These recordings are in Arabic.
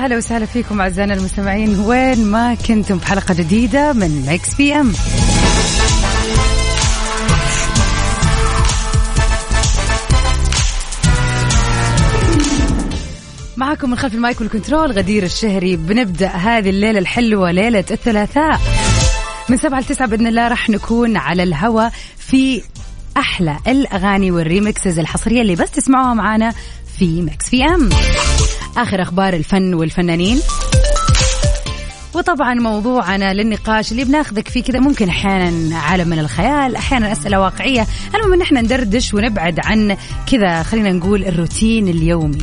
هلا وسهلا فيكم أعزائنا المستمعين. وين ما كنتم في حلقة جديدة من Mix PM معكم من خلف ال mic وال control غدير الشهري. بنبدأ هذه الليلة الحلوة ليلة الثلاثاء. من سبعة لتسعة بإذن الله راح نكون على الهوا في أحلى الأغاني وال remixes الحصرية اللي بس تسمعوها معانا في مكس في أم آخر أخبار الفن والفنانين. وطبعا موضوعنا للنقاش اللي بناخذك فيه كذا ممكن أحيانا عالم من الخيال أحيانا أسئلة واقعية. المهم إن إحنا ندردش ونبعد عن كذا خلينا نقول الروتين اليومي.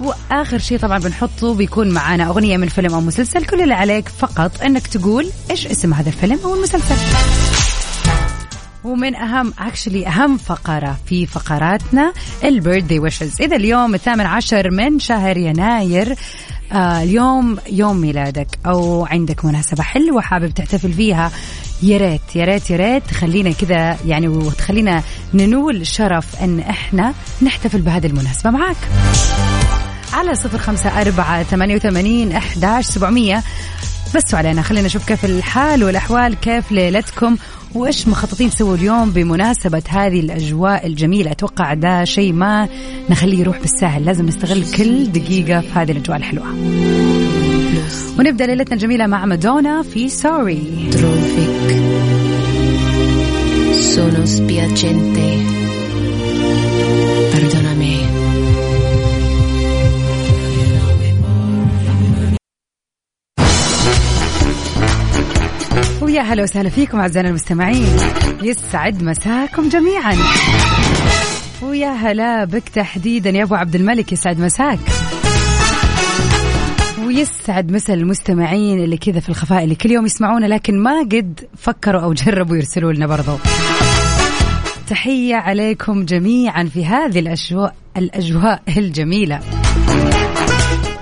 وآخر شيء طبعا بنحطه بيكون معانا أغنية من فيلم أو مسلسل. كل اللي عليك فقط إنك تقول إيش اسم هذا الفيلم أو المسلسل. ومن اهم actually أهم فقرة في فقراتنا ال birthday wishes إذا اليوم الثامن عشر من شهر يناير آه اليوم يوم ميلادك أو عندك مناسبة حلوة حابب تحتفل فيها يا ريت يا ريت يا ريت تخلينا كذا يعني وتخلينا ننول شرف إن إحنا نحتفل بهذه المناسبة معاك. على صفر خمسة أربعة ثمانية وثمانين أحداش سبعمية. بسوا علينا خلينا نشوف كيف الحال والأحوال كيف ليلتكم وإيش مخططين تسووا اليوم بمناسبة هذه الأجواء الجميلة؟ أتوقع ده شيء ما نخليه يروح بالساهل لازم نستغل كل دقيقة في هذه الأجواء الحلوة. ونبدأ ليلتنا الجميلة مع مادونا في سوري. ويا هلا وسهلا فيكم أعزائنا المستمعين. يسعد مساكم جميعا. ويا هلا بك تحديدا يا أبو عبد الملك يسعد مساك. ويسعد مسا المستمعين اللي كذا في الخفاء اللي كل يوم يسمعونا لكن ما قد فكروا أو جربوا يرسلوا لنا برضو. تحية عليكم جميعا في هذه الأجواء الأجواء الجميلة.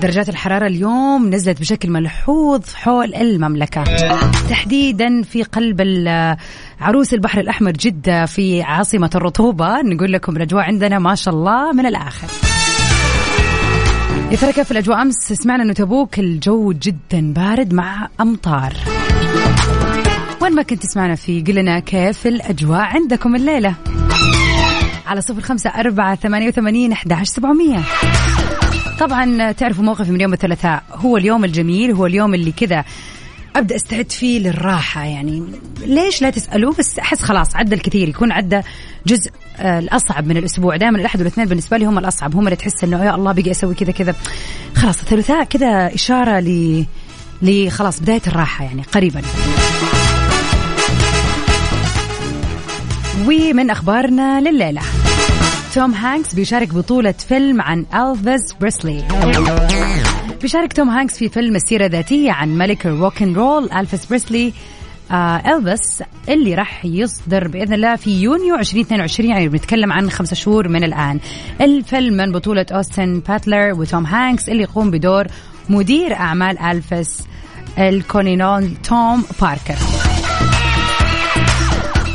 درجات الحرارة اليوم نزلت بشكل ملحوظ حول المملكة. تحديدا في قلب عروس البحر الأحمر جدة في عاصمة الرطوبة. نقول لكم الأجواء عندنا ما شاء الله من الآخر. يا ترى كيف الأجواء أمس؟ سمعنا أنه تبوك. الجو جدا بارد مع أمطار. وين ما كنت تسمعنا فيه قل لنا كيف الأجواء عندكم الليلة. على صفر خمسة أربعة ثمانية وثمانين أحد سبعمية. طبعا تعرفوا موقفي من يوم الثلاثاء. هو اليوم الجميل هو اليوم اللي كذا أبدأ أستعد فيه للراحة. يعني ليش لا تسالوا بس أحس خلاص عدى الكثير يكون عدى جزء آه، الأصعب من الأسبوع. دائما الأحد والأثنين بالنسبة لي هم الأصعب. هم اللي تحس إنه يا الله بقي أسوي كذا كذا. خلاص الثلاثاء كذا إشارة ل لخلاص بداية الراحة يعني قريبا. ومن أخبارنا لليلة. توم هانكس بيشارك بطولة فيلم عن ألفيس بريسلي. بيشارك توم هانكس في فيلم السيرة الذاتية عن ملك الروك رول ألفيس بريسلي. آه ألفيس اللي راح يصدر بإذن الله في يونيو 2022 يعني بنتكلم عن خمسة شهور من الآن. الفيلم من بطولة أوستن باتلر وتوم هانكس اللي يقوم بدور مدير أعمال ألفيس الكولونيل توم باركر.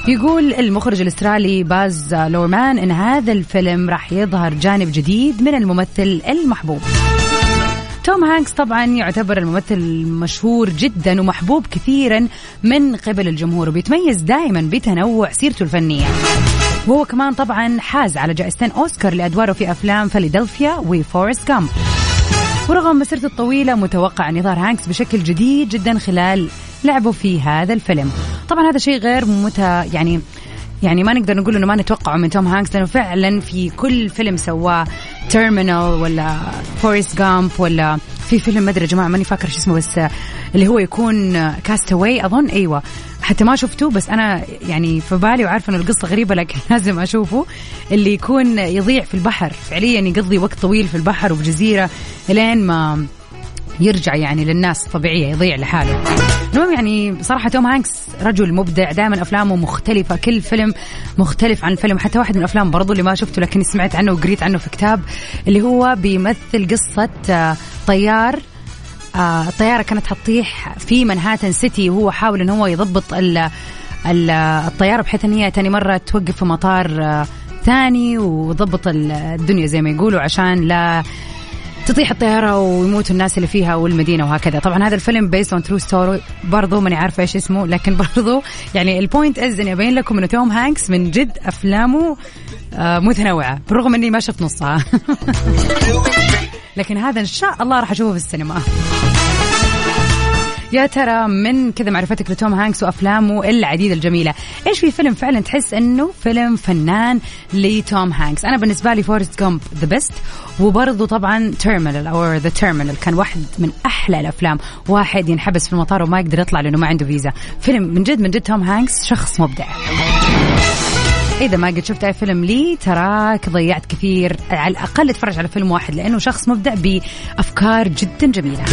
يقول المخرج الاسترالي باز لورمان إن هذا الفيلم راح يظهر جانب جديد من الممثل المحبوب. توم هانكس طبعا يعتبر الممثل مشهور جدا ومحبوب كثيرا من قبل الجمهور وبيتميز دائما بتنوع سيرته الفنية. وهو كمان طبعا حاز على جائزتين أوسكار لأدواره في أفلام فيلادلفيا وفورست جامب. ورغم مسيرته الطويلة متوقع أن يظهر هانكس بشكل جديد جدا خلال لعبه في هذا الفيلم. طبعا هذا شيء غير مت يعني يعني ما نقدر نقول إنه ما نتوقعه من توم هانكس لأنه فعلا في كل فيلم سواه Terminal ولا فورست جامب ولا في فيلم ما أدري يا جماعة ماني فاكره شو اسمه بس اللي هو يكون Cast Away أظن أيوه حتى ما شفته بس أنا يعني في بالي وعارفة إنه القصة غريبة لكن لازم أشوفه. اللي يكون يضيع في البحر فعليا يقضي وقت طويل في البحر وفي جزيرة إلين ما يرجع يعني للناس طبيعية يضيع لحاله. المهم يعني صراحة توم هانكس رجل مبدع دائما أفلامه مختلفة كل فيلم مختلف عن فيلم حتى واحد من الأفلام برضو اللي ما شفته لكني سمعت عنه وقريت عنه في كتاب اللي هو بيمثل قصة آه، طيار آه، الطيارة كانت حتطيح في منهاتن city وهو حاول إن هو يضبط ال ال الطيارة بحيث إن هي تاني مرة توقف في مطار آه، ثاني وضبط الدنيا زي ما يقولوا عشان لا تطيح الطيارة ويموتوا الناس اللي فيها والمدينة وهكذا. طبعا هذا الفيلم based on true story برضو ماني عارفة إيش اسمه لكن برضو يعني ال point is إني أبين لكم إنه توم هانكس من جد أفلامه آه، متنوعة بالرغم إني ما شفت نصها. لكن هذا إن شاء الله راح أشوفه في السينما. يا ترى من كذا معرفتك لتوم هانكس وأفلامه العديدة الجميلة. إيش في فيلم فعلا تحس إنه فيلم فنان لتوم هانكس؟ أنا بالنسبة لي فورست جامب the best وبرضه طبعا Terminal أو The Terminal كان واحد من أحلى الأفلام. واحد ينحبس في المطار وما يقدر يطلع لأنه ما عنده فيزا. فيلم من جد من جد توم هانكس شخص مبدع. إذا ما قد شفت أي فيلم لي تراك ضيعت كثير. على الأقل اتفرج على فيلم واحد لأنه شخص مبدع بأفكار جدا جميلة.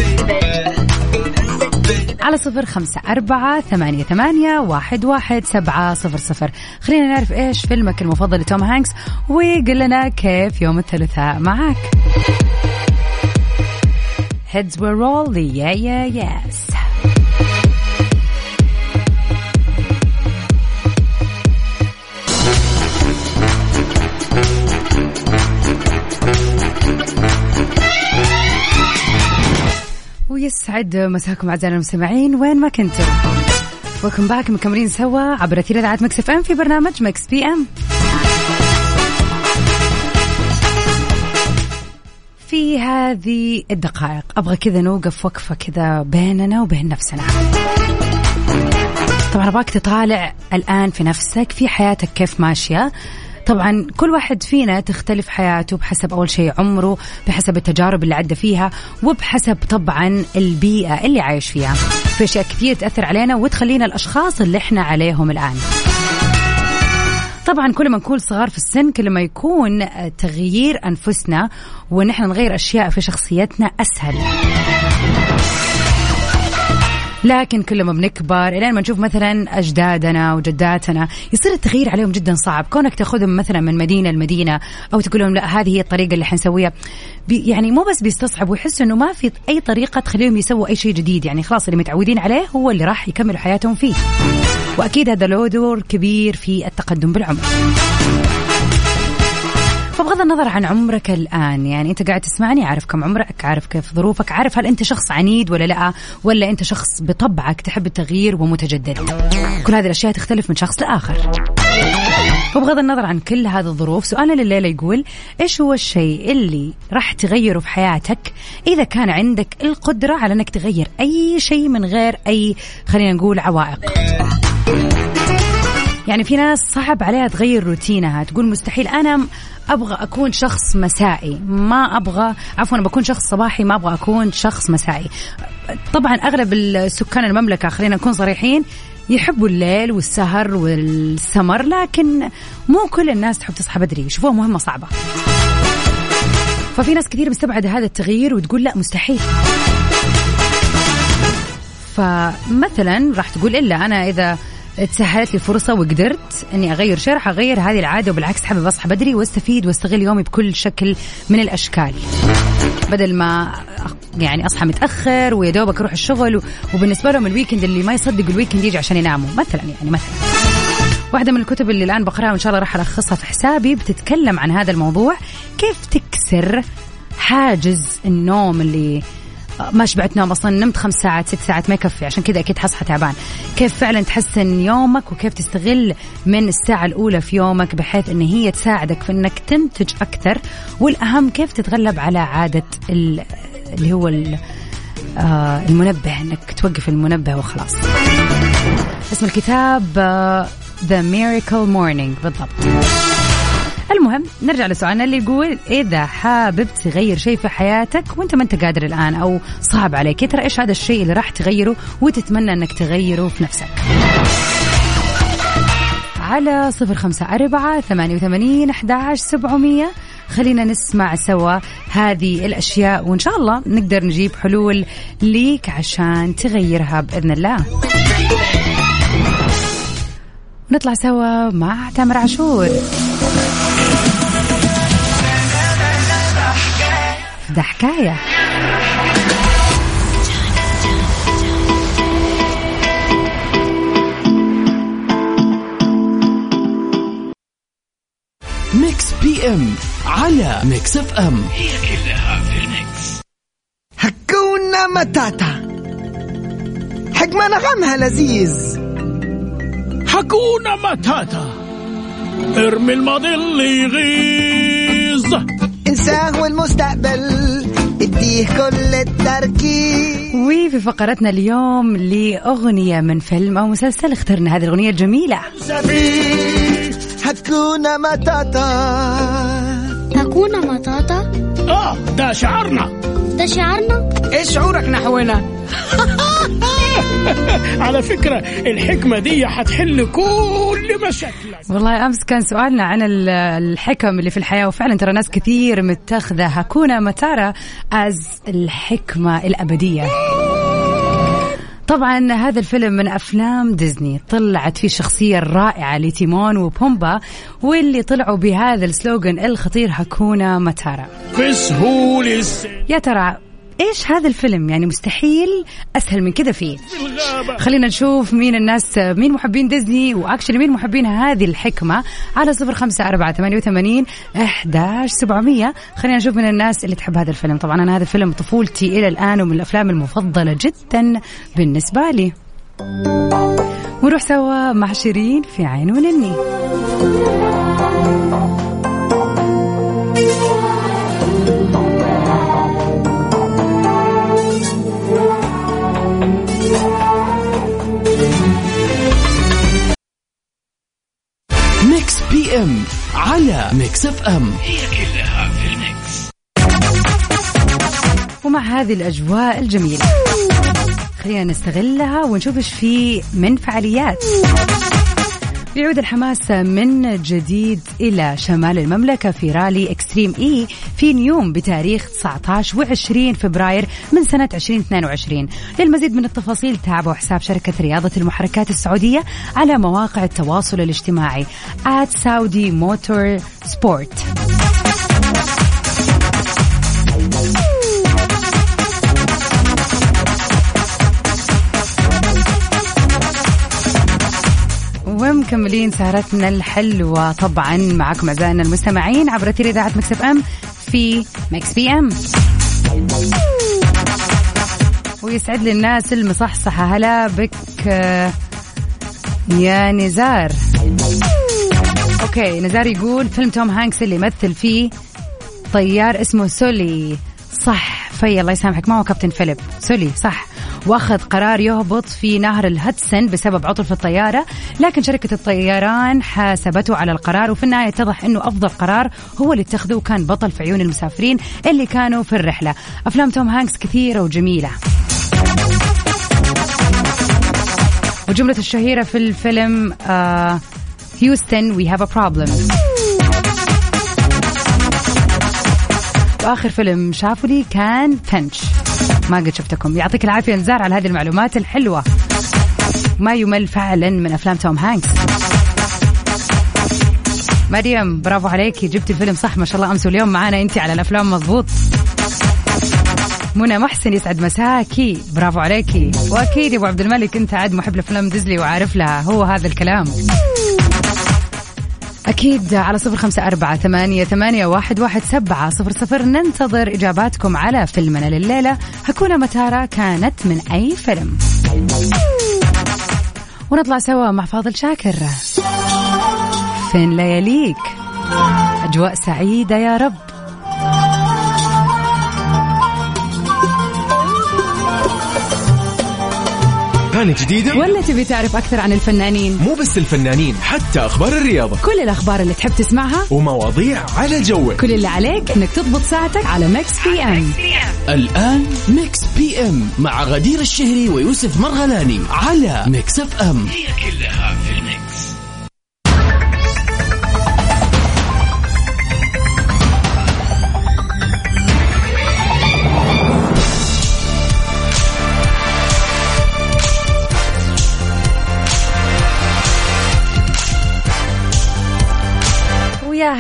على صفر خمسة أربعة ثمانية, ثمانية واحد, واحد سبعة صفر صفر. خلينا نعرف إيش فيلمك المفضل لتوم هانكس وقل لنا كيف يوم الثلاثاء معك Heads will roll. Yeah yeah yes. ويسعد مساكم اعزائنا المستمعين وين ما كنتم. welcome back مكملين سوا عبر أثير إذاعة مكس إف إم في برنامج مكس بي إم. في هذه الدقائق أبغى كذا نوقف وقفة كذا بيننا وبين نفسنا. طبعا أبغاك تطالع الآن في نفسك في حياتك كيف ماشية. طبعا كل واحد فينا تختلف حياته بحسب أول شيء عمره بحسب التجارب اللي عدى فيها وبحسب طبعا البيئة اللي عايش فيها. في أشياء كثير تأثر علينا وتخلينا الأشخاص اللي إحنا عليهم الآن. طبعا كل ما نكون صغار في السن كل ما يكون تغيير أنفسنا ونحن نغير أشياء في شخصيتنا أسهل. لكن كل ما بنكبر إلين ما نشوف مثلا أجدادنا وجداتنا يصير التغيير عليهم جدا صعب. كونك تأخذهم مثلا من مدينة لمدينة أو تقول لهم لا هذه هي الطريقة اللي حنسويها. يعني مو بس بيستصعب ويحسوا إنه ما في أي طريقة تخليهم يسووا أي شيء جديد. يعني خلاص اللي متعودين عليه هو اللي راح يكملوا حياتهم فيه. وأكيد هذا له دور كبير في التقدم بالعمر. فبغض النظر عن عمرك الآن يعني أنت قاعد تسمعني عارف كم عمرك عارف كيف ظروفك عارف هل أنت شخص عنيد ولا لأ ولا أنت شخص بطبعك تحب التغيير ومتجدد. كل هذه الأشياء تختلف من شخص لآخر. وبغض النظر عن كل هذه الظروف سؤالنا لليلة يقول إيش هو الشيء اللي راح تغيره في حياتك إذا كان عندك القدرة على أنك تغير أي شيء من غير أي خلينا نقول عوائق؟ يعني في ناس صعب عليها تغير روتينها تقول مستحيل أنا أبغى أكون شخص مسائي. ما أبغى عفوا بكون شخص صباحي ما أبغى أكون شخص مسائي. طبعا أغلب السكان المملكة خلينا نكون صريحين يحبوا الليل والسهر والسمر لكن مو كل الناس تحب تصحى بدري. يشوفوها مهمة صعبة. ففي ناس كثير مستبعده هذا التغيير وتقول لا مستحيل. فمثلا راح تقول إلا أنا إذا تسهلت لي فرصة وقدرت إني أغير شيء راح أغير هذه العادة وبالعكس حابب اصحى بدري وأستفيد وأستغل يومي بكل شكل من الأشكال. بدل ما يعني أصحى متأخر ويا دوبك أروح الشغل وبالنسبة لهم ال weekend اللي ما يصدقوا ال weekend يجي عشان يناموا. مثلا يعني مثلا. واحدة من الكتب اللي الآن بقرأها وإن شاء الله راح ألخصها في حسابي بتتكلم عن هذا الموضوع. كيف تكسر حاجز النوم اللي ما شبعت نوم أصلا نمت خمس ساعات ست ساعات ما يكفي عشان كذا أكيد حصحى تعبان. كيف فعلا تحسن يومك وكيف تستغل من الساعة الأولى في يومك بحيث إن هي تساعدك في إنك تنتج أكثر؟ والأهم كيف تتغلب على عادة اللي هو آه، المنبه إنك توقف المنبه وخلاص. اسم الكتاب The Miracle Morning بالضبط. المهم نرجع لسؤالنا اللي يقول إذا حابب تغير شيء في حياتك وأنت ما أنت قادر الآن أو صعب عليك ترى إيش هذا الشيء اللي راح تغيره وتتمنى إنك تغيره في نفسك؟ على صفر خمسة أربعة ثمانية وثمانين أحداش سبعمية. خلينا نسمع سوا هذه الأشياء وإن شاء الله نقدر نجيب حلول ليك عشان تغيرها بإذن الله. نطلع سوا مع تامر عاشور. ده حكاية. ميكس بي ام على ميكس اف ام Hakuna Matata. حكمة نغمها لذيذ. حكونا متاتا. ارمي الماضي اللي يغيظ. انساه والمستقبل. اديه كل التركيز. وفي فقرتنا اليوم لأغنية من فيلم أو مسلسل اخترنا هذه الأغنية الجميلة. هكونا متاتا. هكونا مطاطا آه ده شعارنا ده شعارنا إيش شعورك نحونا على فكرة الحكمة دي هتحل كل مشاكلك. والله أمس كان سؤالنا عن ال- الحكم اللي في الحياة وفعلا ترى ناس كثير متخذة. Hakuna Matata از الحكمة الأبدية. طبعا هذا الفيلم من أفلام ديزني. طلعت فيه الشخصيه الرائعه لتيمون وبومبا واللي طلعوا بهذا ال slogan الخطير Hakuna Matata في سهول السن يا ترى إيش هذا الفيلم؟ يعني مستحيل أسهل من كذا فيه. خلينا نشوف مين الناس مين محبين ديزني وأكشلي مين محبين هذه الحكمة. على صفر خمسة أربعة ثمانية وثمانين أحداش سبعمية. خلينا نشوف من الناس اللي تحب هذا الفيلم. طبعا أنا هذا الفيلم طفولتي إلى الآن ومن الأفلام المفضلة جدا بالنسبة لي. ونروح سوا مع شيرين في عين ونني. M على Mix FM. ومع هذه الأجواء الجميلة خلينا نستغلها ونشوف إيش في من فعاليات يعود الحماس من جديد إلى شمال المملكة في رالي Extreme E في نيوم بتاريخ 19 و20 فبراير من سنة 2022 للمزيد من التفاصيل تابعوا حساب شركة رياضة المحركات السعودية على مواقع التواصل الاجتماعي at Saudi Motor Sport. ومكملين سهرتنا الحلوة. طبعا معكم أعزائنا المستمعين عبر أثير إذاعة Mix FM في Mix PM. ويسعد لي الناس المصحصحة. هلا بك آه، يا نزار. أوكي نزار يقول فيلم توم هانكس اللي يمثل فيه طيار اسمه سولي. صح في الله يسامحك ما هو كابتن فيليب. سولي صح. وأخذ قرار يهبط في نهر الهدسن بسبب عطل في الطيارة لكن شركة الطيران حاسبته على القرار وفي النهاية اتضح إنه أفضل قرار هو اللي اتخذه وكان بطل في عيون المسافرين اللي كانوا في الرحلة. أفلام توم هانكس كثيرة وجميلة. وجملة الشهيرة في الفيلم آه Houston we have a problem وآخر فيلم شافوا لي كان Finch ما قد شفتكم. يعطيك العافية نزار على هذه المعلومات الحلوة. ما يمل فعلا من أفلام توم هانكس. مريم برافو عليكي جبتي الفيلم صح ما شاء الله. أمس واليوم معانا انت على الأفلام مضبوط منى محسن يسعد مساكي. برافو عليكي. وأكيد أبو عبد الملك أنت عاد محب لأفلام ديزلي وعارف لها. هو هذا الكلام. أكيد على صفر خمسة أربعة ثمانية, ثمانية واحد, واحد سبعة صفر صفر. ننتظر إجاباتكم على فيلمنا لليلة. هكون متارا كانت من أي فيلم. ونطلع سوا مع فاضل شاكر. فين لياليك؟ أجواء سعيدة يا رب. أغاني جديدة ولا تبي تعرف أكثر عن الفنانين؟ مو بس الفنانين حتى أخبار الرياضة. كل الأخبار اللي تحب تسمعها ومواضيع على جوك. كل اللي عليك إنك تضبط ساعتك على Mix PM. الآن Mix PM مع غدير الشهري ويوسف مرغلاني على Mix FM.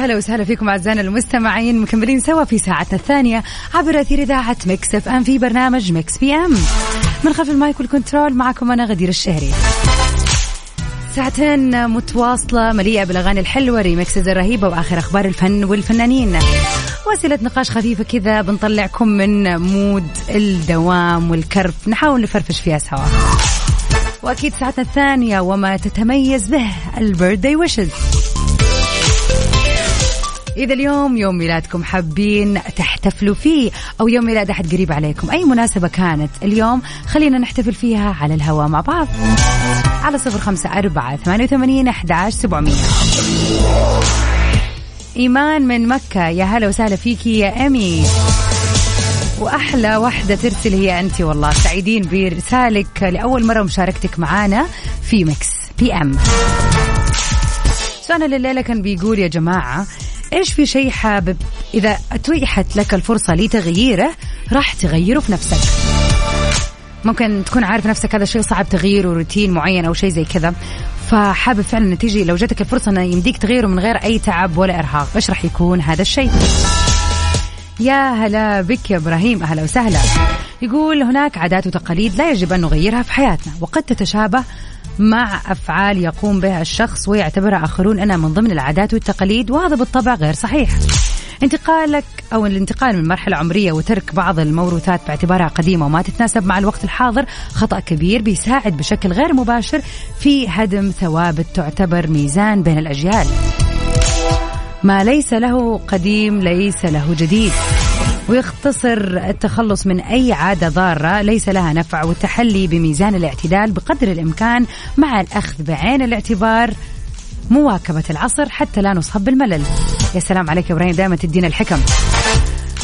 هلا وسهلا فيكم أعزائنا المستمعين مكملين سوا في ساعتنا الثانية عبر أثير إذاعة Mix FM في برنامج Mix PM. من خلف ال mic وال control معكم أنا غدير الشهري. ساعتين متواصلة مليئة بالأغاني الحلوة remixes الرهيبة وآخر أخبار الفن والفنانين. وسيلة نقاش خفيفة كذا بنطلعكم من mood الدوام والكرف نحاول نفرفش فيها سوا. وأكيد ساعتنا الثانية وما تتميز به البيرثدي ويشز إذا اليوم يوم ميلادكم حابين تحتفلوا فيه أو يوم ميلاد أحد قريب عليكم أي مناسبة كانت اليوم خلينا نحتفل فيها على الهواء مع بعض. على صفر خمسة أربعة ثمانية وثمانين أحد سبعمية. إيمان من مكة يا هلا وسهلا فيكي يا أمي. وأحلى واحدة ترسل هي أنت والله. سعيدين برسالك لأول مرة مشاركتك معانا في Mix PM سؤالنا لليلة كان بيقول يا جماعة إيش في شيء حابب؟ إذا أتيحت لك الفرصة لتغييره راح تغيره في نفسك. ممكن تكون عارف نفسك هذا الشيء صعب تغييره روتين معين أو شيء زي كذا. فحابب فعلا تيجي لو جاتك الفرصة إنه يمديك تغيره من غير أي تعب ولا إرهاق. إيش راح يكون هذا الشيء؟ يا هلا بك يا إبراهيم. أهلا وسهلا. يقول هناك عادات وتقاليد لا يجب أن نغيرها في حياتنا وقد تتشابه مع أفعال يقوم بها الشخص ويعتبرها آخرون انها من ضمن العادات والتقاليد وهذا بالطبع غير صحيح. انتقالك أو الانتقال من مرحلة عمرية وترك بعض الموروثات باعتبارها قديمة وما تتناسب مع الوقت الحاضر خطأ كبير بيساعد بشكل غير مباشر في هدم ثوابت تعتبر ميزان بين الأجيال. ما ليس له قديم ليس له جديد ويختصر التخلص من أي عادة ضارة ليس لها نفع والتحلي بميزان الاعتدال بقدر الإمكان مع الأخذ بعين الاعتبار مواكبة العصر حتى لا نصاب بالملل. يا سلام عليك يا إبراهيم دائما تدينا الحكم.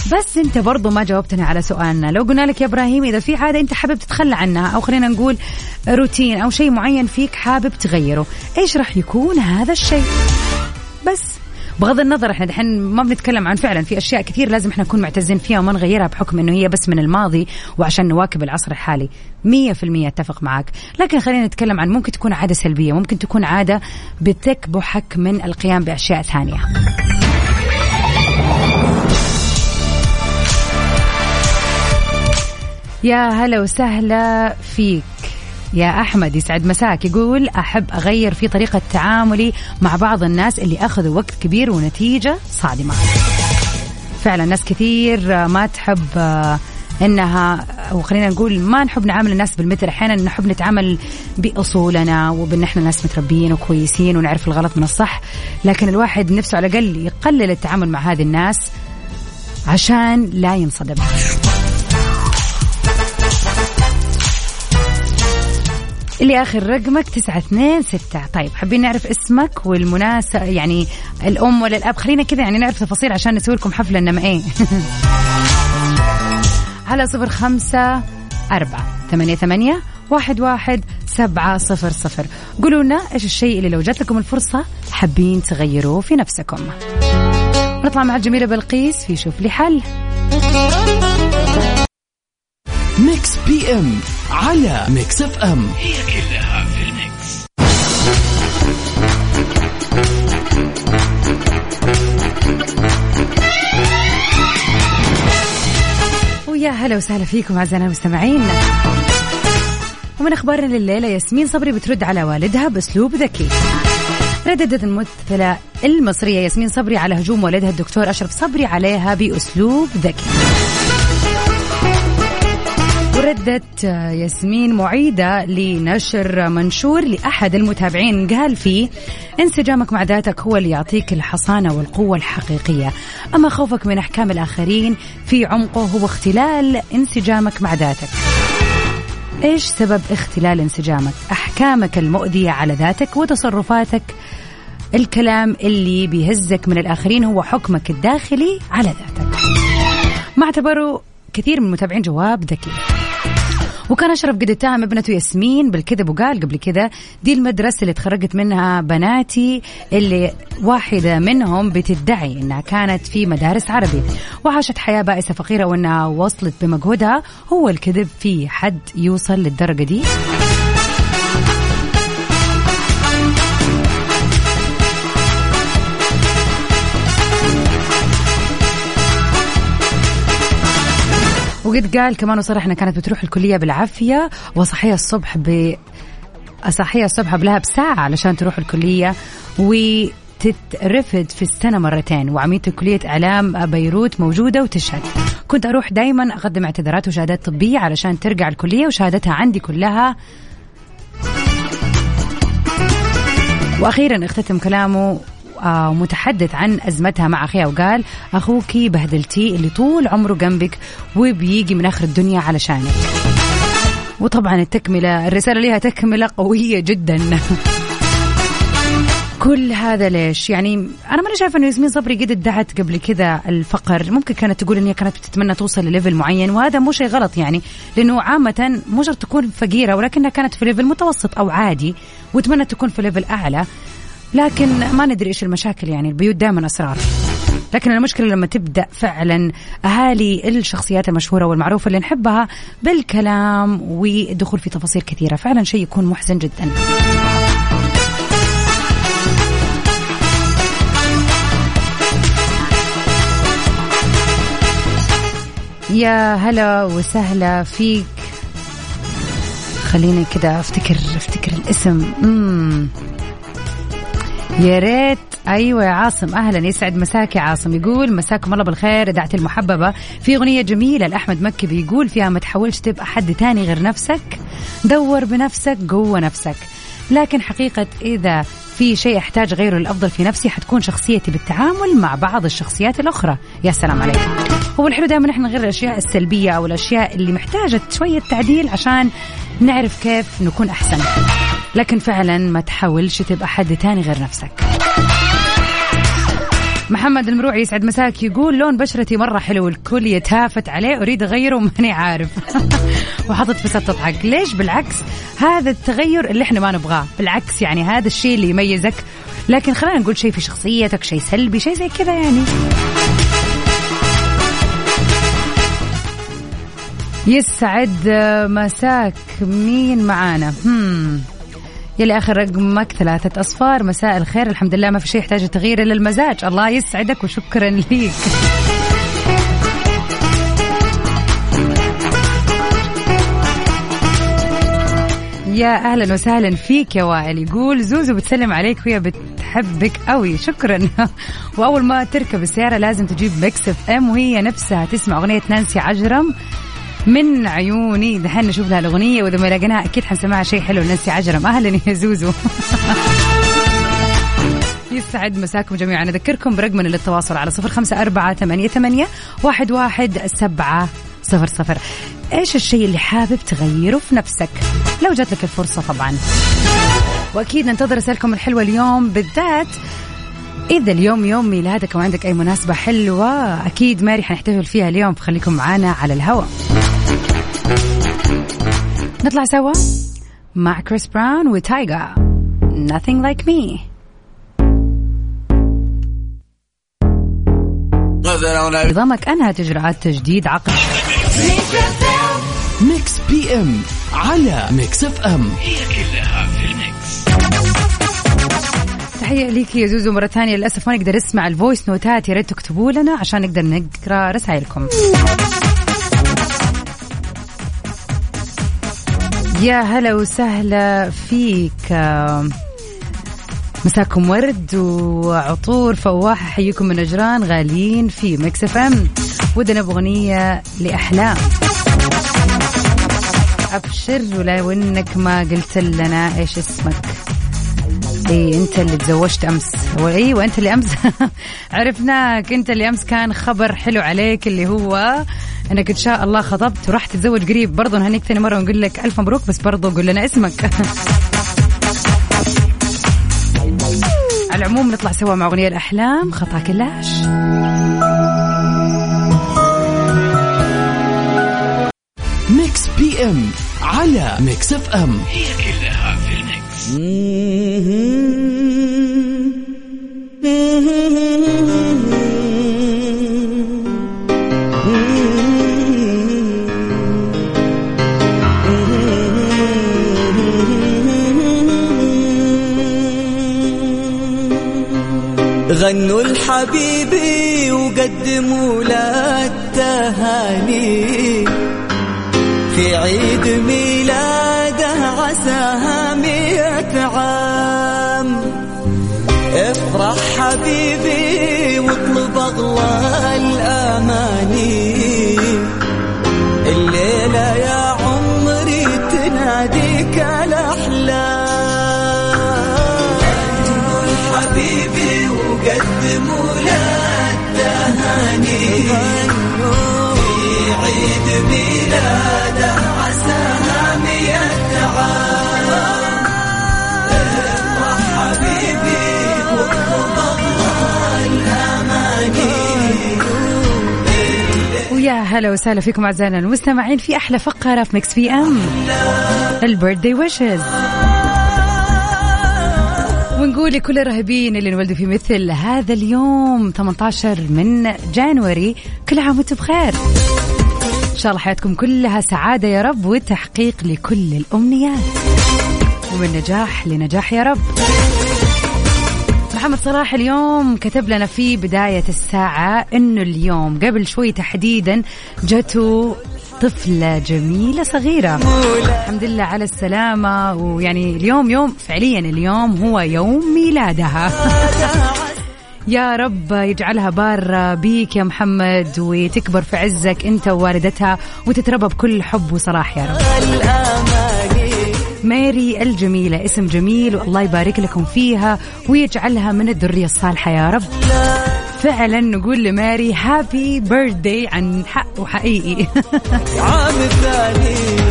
بس أنت برضو ما جاوبتنا على سؤالنا. لو قلنا لك يا إبراهيم إذا في عادة أنت حابب تتخلى عنها أو خلينا نقول روتين أو شيء معين فيك حابب تغيره إيش راح يكون هذا الشيء؟ بس بغض النظر إحنا دحين ما بنتكلم عن فعلا في أشياء كثير لازم إحنا نكون معتزين فيها وما نغيرها بحكم إنه هي بس من الماضي وعشان نواكب العصر الحالي. مية في المية أتفق معك لكن خلينا نتكلم عن ممكن تكون عادة سلبية ممكن تكون عادة بتكبحك من القيام بأشياء ثانية. يا هلا وسهلا فيك. يا أحمد يسعد مساك. يقول أحب أغير في طريقة تعاملي مع بعض الناس اللي أخذوا وقت كبير ونتيجة صادمة. فعلا ناس كثير ما تحب إنها وخلينا نقول ما نحب نعامل الناس بالمثل. أحيانا نحب نتعامل بأصولنا وبان إحنا ناس متربيين وكويسين ونعرف الغلط من الصح لكن الواحد نفسه على الأقل يقلل التعامل مع هذه الناس عشان لا ينصدم. اللي آخر رقمك تسعة اثنين ستة. طيب حابين نعرف اسمك والمناسبة يعني الأم ولا الأب؟ خلينا كذا يعني نعرف تفاصيل عشان نسوي لكم حفلة إنما إيه. على صفر خمسة أربعة ثمانية ثمانية واحد واحد سبعة صفر صفر. قولوا لنا إيش الشيء اللي لو جات لكم الفرصة حابين تغيروه في نفسكم. نطلع مع الجميلة بلقيس في شوف لي حل. Mix PM على Mix FM. هي كلها في ال mix. ويا هلا وسهلا فيكم أعزائنا المستمعين. ومن أخبارنا لليلة ياسمين صبري بترد على والدها بأسلوب ذكي. رددت الممثلة المصرية ياسمين صبري على هجوم والدها الدكتور أشرف صبري عليها بأسلوب ذكي. وردت ياسمين معيدة لنشر منشور لأحد المتابعين قال فيه انسجامك مع ذاتك هو اللي يعطيك الحصانة والقوة الحقيقية أما خوفك من أحكام الآخرين في عمقه هو اختلال انسجامك مع ذاتك إيش سبب اختلال انسجامك؟ أحكامك المؤذية على ذاتك وتصرفاتك الكلام اللي بيهزك من الآخرين هو حكمك الداخلي على ذاتك. ما اعتبروا كثير من المتابعين جواب ذكي. وكان أشرف قد اتهم ابنته ياسمين بالكذب وقال قبل كذا دي المدرسة اللي تخرجت منها بناتي اللي واحدة منهم بتدعي إنها كانت في مدارس عربي. وعاشت حياة بائسة فقيرة وإنها وصلت بمجهودها. هو الكذب في حد يوصل للدرجة دي؟ وقد قال كمان وصرح إنها كانت بتروح الكلية بالعافية وصحية الصبح ب صحية الصبح قبلها بساعة علشان تروح الكلية و تترفد في السنة مرتين. وعميدة كلية إعلام بيروت موجودة وتشهد. كنت أروح دايما أقدم اعتذارات وشهادات طبية علشان ترجع الكلية وشهادتها عندي كلها. وأخيرا اختتم كلامه آه، متحدث عن أزمتها مع اخيها وقال أخوك بهدلتيه اللي طول عمره جنبك وبيجي من آخر الدنيا علشانك. وطبعا التكملة الرسالة لها تكملة قوية جدا. كل هذا ليش؟ يعني أنا ماني شايفة إنه ياسمين صبري قد ادعت قبل كذا الفقر، ممكن كانت تقول إن هي كانت بتتمنى توصل ل level معين وهذا مو شيء غلط يعني، لأنه عامة مو شرط تكون فقيرة ولكنها كانت في level متوسط أو عادي وتمنى تكون في level أعلى، لكن ما ندري إيش المشاكل يعني البيوت دائما أسرار. لكن المشكلة لما تبدأ فعلا أهالي الشخصيات المشهورة والمعروفة اللي نحبها بالكلام والدخول في تفاصيل كثيرة، فعلا شيء يكون محزن جدا. يا هلا وسهلا فيك خليني كده أفتكر أفتكر الاسم امم يا ريت. أيوه يا عاصم. أهلا. يسعد مساك يا عاصم. يقول مساكم الله بالخير إذاعة المحببة. في أغنية جميلة لأحمد مكي بيقول فيها ما تحاولش تبقى حد تاني غير نفسك. دور بنفسك جوه نفسك. لكن حقيقة إذا في شيء أحتاج غيره للأفضل في نفسي حتكون شخصيتي بالتعامل مع بعض الشخصيات الأخرى. يا سلام عليك هو الحلو دائما إحنا نغير الأشياء السلبية أو الأشياء اللي محتاجة شوية تعديل عشان نعرف كيف نكون أحسن. لكن فعلا ما تحاولش تبقى حد تاني غير نفسك. محمد المروعي يسعد مساك يقول لون بشرتي مرة حلو الكل يتهافت عليه أريد أغيره ماني عارف. في ست تضحك ليش؟ بالعكس هذا التغير اللي إحنا ما نبغاه. بالعكس يعني هذا الشيء اللي يميزك. لكن خلينا نقول شيء في شخصيتك شيء سلبي شيء زي كذا يعني. يسعد مساك. مين معانا؟ هم. يلي آخر رقمك ثلاثة أصفار. مساء الخير. الحمد لله ما في شيء يحتاج تغيير إلا المزاج. الله يسعدك وشكرا ليك. يا أهلا وسهلا فيك يا وائل. يقول زوزو بتسلم عليك وهي بتحبك قوي شكرا. وأول ما تركب السيارة لازم تجيب Mix FM وهي نفسها. تسمع أغنية نانسي عجرم. من عيوني. دحين نشوف لها الأغنية وإذا ما لقيناها أكيد حنسمعها شيء حلو. نانسي عجرم. أهلا يا زوزو. يسعد مساكم جميعا. أذكركم برقمنا للتواصل على صفر خمسة أربعة ثمانية, ثمانية واحد, واحد سبعة صفر صفر. إيش الشيء اللي حابب تغيره في نفسك؟ لو جات لك الفرصة طبعا. وأكيد ننتظر رسالكم الحلوة اليوم بالذات إذا اليوم يوم ميلادك وعندك أي مناسبة حلوة أكيد ماري حنحتفل فيها اليوم فخليكم معانا على الهواء نطلع سوا مع كريس براون و Tyga Nothing Like Me. نظامك أنهت إجراءات تجديد عقد. Mix PM على Mix FM هي كلها تحية ليك يا زوزو مرة ثانية. للأسف ما نقدر نسمع ال voice note ات يا ريت تكتبوا لنا عشان نقدر نقرأ رسائلكم. يا هلا وسهلا فيك. مساكم ورد وعطور. فواحة حيكم من نجران غاليين في Mix FM ودنا بأغنية لأحلام. أبشر ولو إنك ما قلت لنا إيش اسمك. إي أنت اللي تزوجت أمس. إي وأنت اللي أمس. عرفناك أنت اللي أمس كان خبر حلو عليك اللي هو إنك إن شاء الله خطبت وراح تتزوج قريب. برضه نهنيك ثاني مرة ونقول لك ألف مبروك بس برضه قول لنا اسمك. على العموم نطلع سوا مع أغنية لأحلام خطا كلاش. ميكس بي إم على ميكس إف إم. هي كلها. غنوا لحبيبي وقدموا له التهاني. في عيد ميلاده عساها هلا وسهلا فيكم أعزائنا المستمعين في أحلى فقرة في Mix PM ال birthday wishes ونقول لكل الرائعين اللي انولدوا في مثل هذا اليوم 18 من January. كل عام وأنتم بخير. إن شاء الله حياتكم كلها سعادة يا رب وتحقيق لكل الأمنيات. ومن نجاح لنجاح يا رب. محمد صلاح اليوم كتب لنا في بداية الساعة إنه اليوم قبل شوي تحديدا جته طفلة جميلة صغيرة. الحمد لله على السلامة. ويعني اليوم يوم فعليا اليوم هو يوم ميلادها. يا رب يجعلها بار بيك يا محمد وتكبر في عزك أنت ووالدتها وتتربى بكل حب وصلاح يا رب. ماري الجميلة. اسم جميل والله يبارك لكم فيها ويجعلها من الذرية الصالحة يا رب. فعلا نقول لماري هابي بيرثدي عن حق وحقيقي. عام الثاني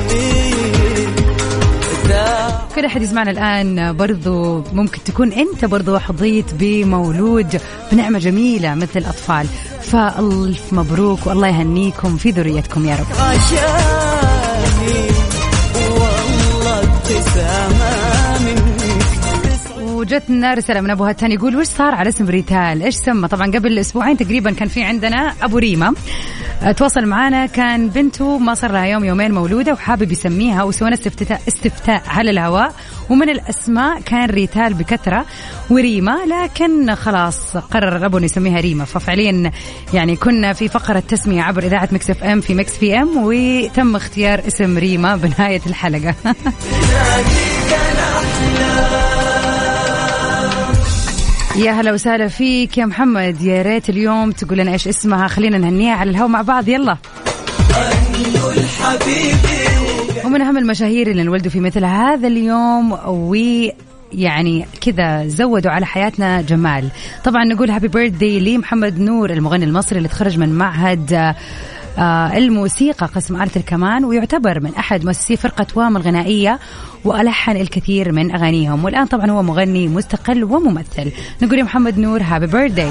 كل أحد يسمعنا الآن برضو ممكن تكون أنت برضو حظيت بمولود بنعمة جميلة مثل الأطفال. فألف مبروك والله يهنيكم في ذريتكم يا رب. وجتنا رسالة من أبو هتان يقول وش صار على اسم ريتال؟ إيش سمى؟ طبعا قبل أسبوعين تقريبا كان في عندنا أبو ريما. تواصل معنا كان بنته ما صار لها يوم يومين مولودة وحابب يسميها وسوينا استفتاء, استفتاء على الهواء. ومن الأسماء كان ريتال بكثرة وريما لكن خلاص قرر الأب أنه يسميها ريما. ففعليا يعني كنا في فقرة تسمية عبر إذاعة Mix FM في Mix PM وتم اختيار اسم ريما بنهاية الحلقة. يا هلا وسهلا فيك يا محمد. يا ريت اليوم تقول لنا إيش اسمها. خلينا نهنيها على الهواء مع بعض. يلا. ومن أهم المشاهير اللي انولدوا في مثل هذا اليوم و يعني كذا زودوا على حياتنا جمال. طبعا نقول هابي بيرثدي لمحمد نور المغني المصري اللي تخرج من معهد الموسيقى قسم آلة الكمان ويعتبر من أحد مؤسسي فرقة وام الغنائية وألحن الكثير من أغانيهم. والآن طبعا هو مغني مستقل وممثل. نقول يا محمد نور happy birthday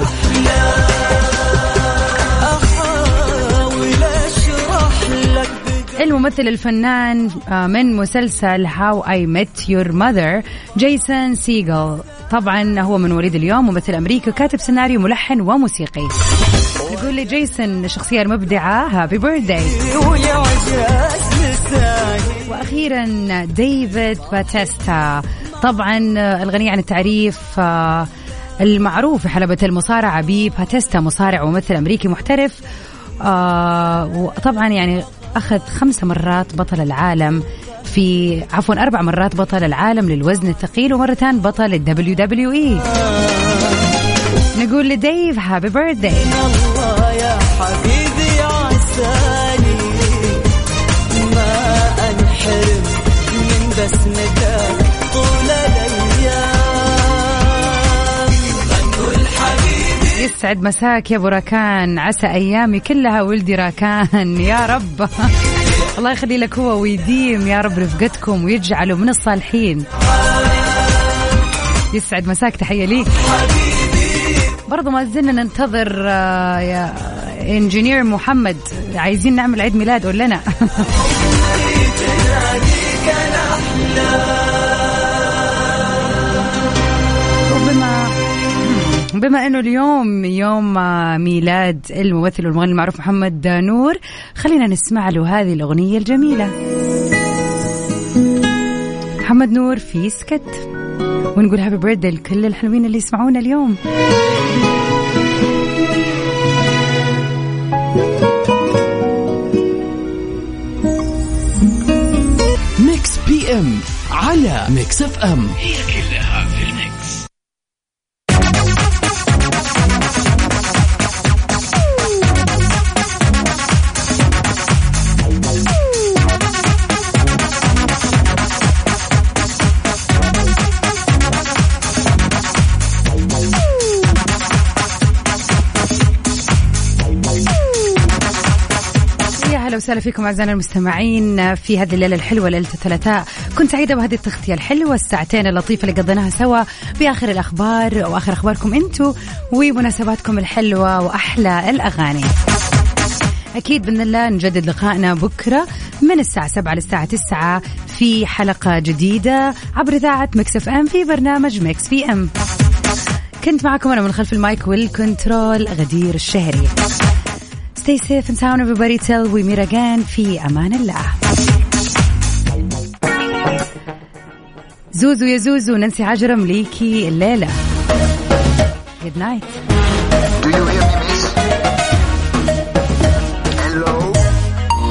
الممثل الفنان آه، من مسلسل How I Met Your Mother جيسون سيجل. طبعا هو من مواليد اليوم ممثل أمريكي كاتب سيناريو ملحن وموسيقي. يقول لي جيسون الشخصيه المبدعه happy birthday وأخيرا ديفيد باتيستا. طبعا الغني عن التعريف آه، المعروف في حلبة المصارعة بباتيستا مصارع وممثل أمريكي محترف. آه، وطبعا يعني أخذ خمس مرات بطل العالم في عفوا أربع مرات بطل العالم للوزن الثقيل ومرتان بطل ال WWE نقول لديف happy birthday يا حبيبي عساني. ما أنحرم من طول الأيام. يسعد مساك يا أبو راكان. عسى أيامي كلها ولدي راكان. يا رب. الله يخلي لك هو ويديم. يا رب رفقتكم ويجعله من الصالحين. يسعد مساك. تحية ليك. برضو ما زلنا ننتظر آه، يا انجينير محمد. عايزين نعمل عيد ميلاد قول لنا. وبما بما إنه اليوم يوم آه، ميلاد الممثل والمغني المعروف محمد نور خلينا نسمع له هذه الأغنية الجميلة. محمد نور في سكت. ونقول هابي بيرثدي لكل الحلوين اللي يسمعونا اليوم. ميكس بي ام على ميكس اف ام هي كلها وسهلا فيكم أعزائنا المستمعين في هذه الليلة الحلوة ليلة الثلاثاء. كنت سعيدة بهذه التغطية الحلوة الساعتين اللطيفة اللي قضيناها سوا بآخر الأخبار واخر أخباركم أنتم ومناسباتكم الحلوة وأحلى الأغاني. أكيد بإذن الله نجدد لقائنا بكرة من الساعة 7 للساعة 9 في حلقة جديدة عبر إذاعة Mix FM في برنامج Mix PM كنت معكم أنا من خلف المايك وال control غدير الشهري. Stay safe and sound everybody till we meet again في أمان الله زوزو يا زوزو ننسي عجرم ليكي الليلة Good night